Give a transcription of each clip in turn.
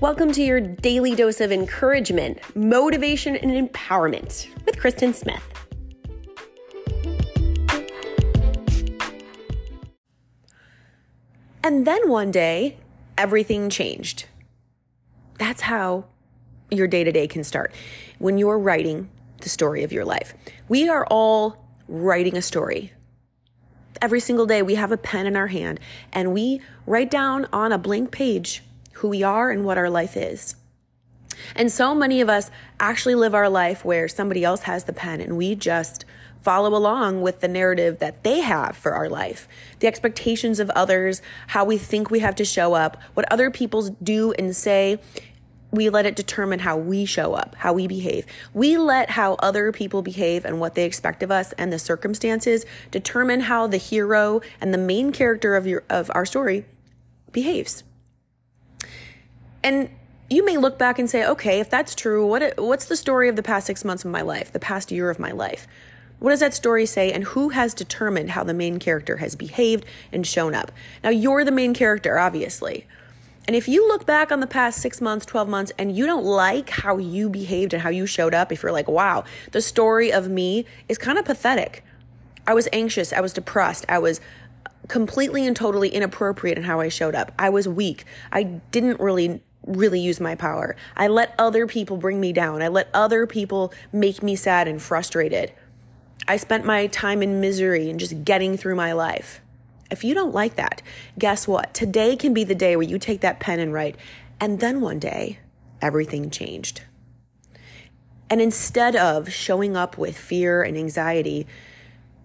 Welcome to your daily dose of encouragement, motivation, and empowerment with Kristen Smith. And then one day, everything changed. That's how your day to day can start when you're writing the story of your life. We are all writing a story. Every single day, we have a pen in our hand and we write down on a blank page who we are and what our life is. And so many of us actually live our life where somebody else has the pen and we just follow along with the narrative that they have for our life, the expectations of others, how we think we have to show up, what other people do and say. We let it determine how we show up, how we behave. We let how other people behave and what they expect of us and the circumstances determine how the hero and the main character of your of our story behaves. And you may look back and say, okay, if that's true, what what's the story of the past six months of my life, the past year of my life? What does that story say, and who has determined how the main character has behaved and shown up? Now, you're the main character, obviously. And if you look back on the past six months, 12 months, and you don't like how you behaved and how you showed up, if you're like, wow, the story of me is kind of pathetic. I was anxious, I was depressed, I was completely and totally inappropriate in how I showed up. I was weak. I didn't really really use my power. I let other people bring me down. I let other people make me sad and frustrated. I spent my time in misery and just getting through my life. If you don't like that, guess what? Today can be the day where you take that pen and write, and then one day, everything changed. And instead of showing up with fear and anxiety,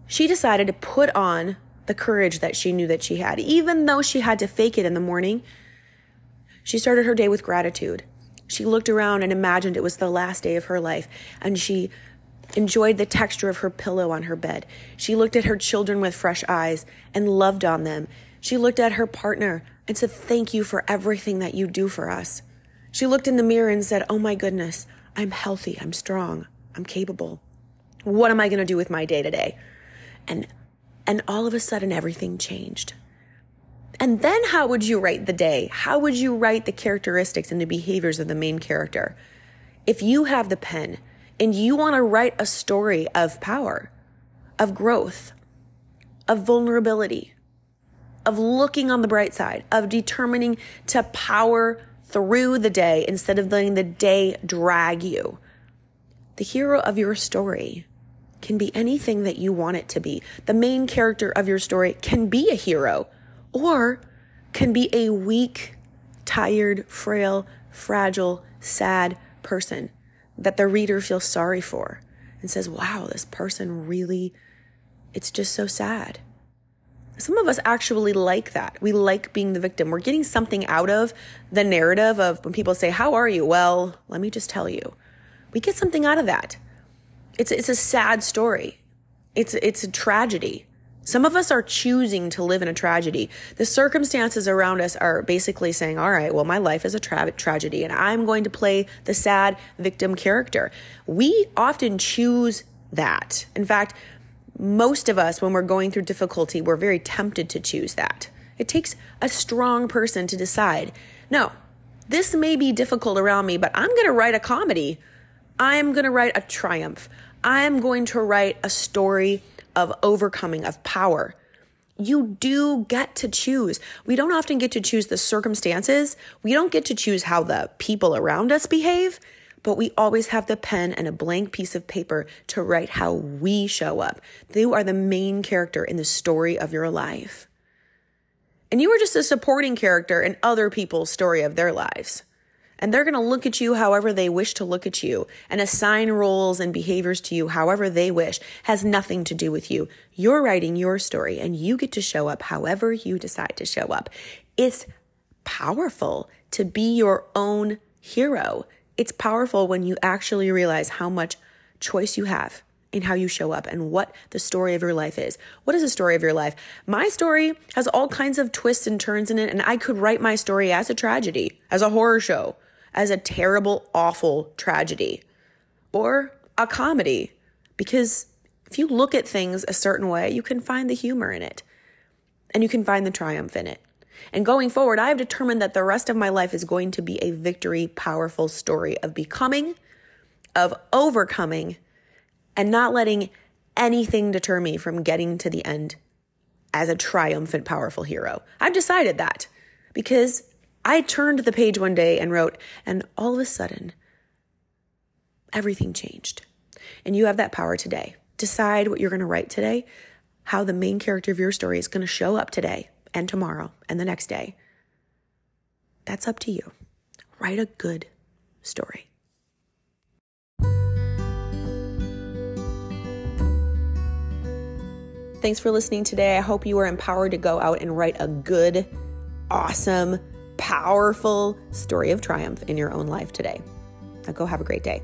she decided to put on the courage that she knew that she had. Even though she had to fake it in the morning, she started her day with gratitude. She looked around and imagined it was the last day of her life, and she enjoyed the texture of her pillow on her bed. She looked at her children with fresh eyes and loved on them. She looked at her partner and said, Thank you for everything that you do for us. She looked in the mirror and said, Oh my goodness, I'm healthy, I'm strong, I'm capable. What am I going to do with my day today? And and all of a sudden everything changed. And then how would you write the day? How would you write the characteristics and the behaviors of the main character? If you have the pen and you want to write a story of power, of growth, of vulnerability, of looking on the bright side, of determining to power through the day instead of letting the day drag you. The hero of your story can be anything that you want it to be. The main character of your story can be a hero or can be a weak, tired, frail, fragile, sad person that the reader feels sorry for and says, wow, this person really, it's just so sad. Some of us actually like that. We like being the victim. We're getting something out of the narrative of when people say, How are you? Well, let me just tell you. We get something out of that. It's, it's a sad story, it's, it's a tragedy. Some of us are choosing to live in a tragedy. The circumstances around us are basically saying, all right, well, my life is a tra- tragedy and I'm going to play the sad victim character. We often choose that. In fact, most of us, when we're going through difficulty, we're very tempted to choose that. It takes a strong person to decide, no, this may be difficult around me, but I'm going to write a comedy. I'm going to write a triumph. I'm going to write a story of overcoming, of power. You do get to choose. We don't often get to choose the circumstances. We don't get to choose how the people around us behave, but we always have the pen and a blank piece of paper to write how we show up. You are the main character in the story of your life. And you are just a supporting character in other people's story of their lives and they're going to look at you however they wish to look at you and assign roles and behaviors to you however they wish has nothing to do with you. You're writing your story and you get to show up however you decide to show up. It's powerful to be your own hero. It's powerful when you actually realize how much choice you have in how you show up and what the story of your life is. What is the story of your life? My story has all kinds of twists and turns in it, and I could write my story as a tragedy, as a horror show as a terrible, awful tragedy or a comedy. Because if you look at things a certain way, you can find the humor in it and you can find the triumph in it. And going forward, I have determined that the rest of my life is going to be a victory, powerful story of becoming, of overcoming, and not letting anything deter me from getting to the end as a triumphant, powerful hero. I've decided that because I turned the page one day and wrote, and all of a sudden, everything changed. And you have that power today. Decide what you're going to write today, how the main character of your story is going to show up today and tomorrow and the next day. That's up to you. Write a good story. Thanks for listening today. I hope you are empowered to go out and write a good, awesome, powerful story of triumph in your own life today. Now go have a great day.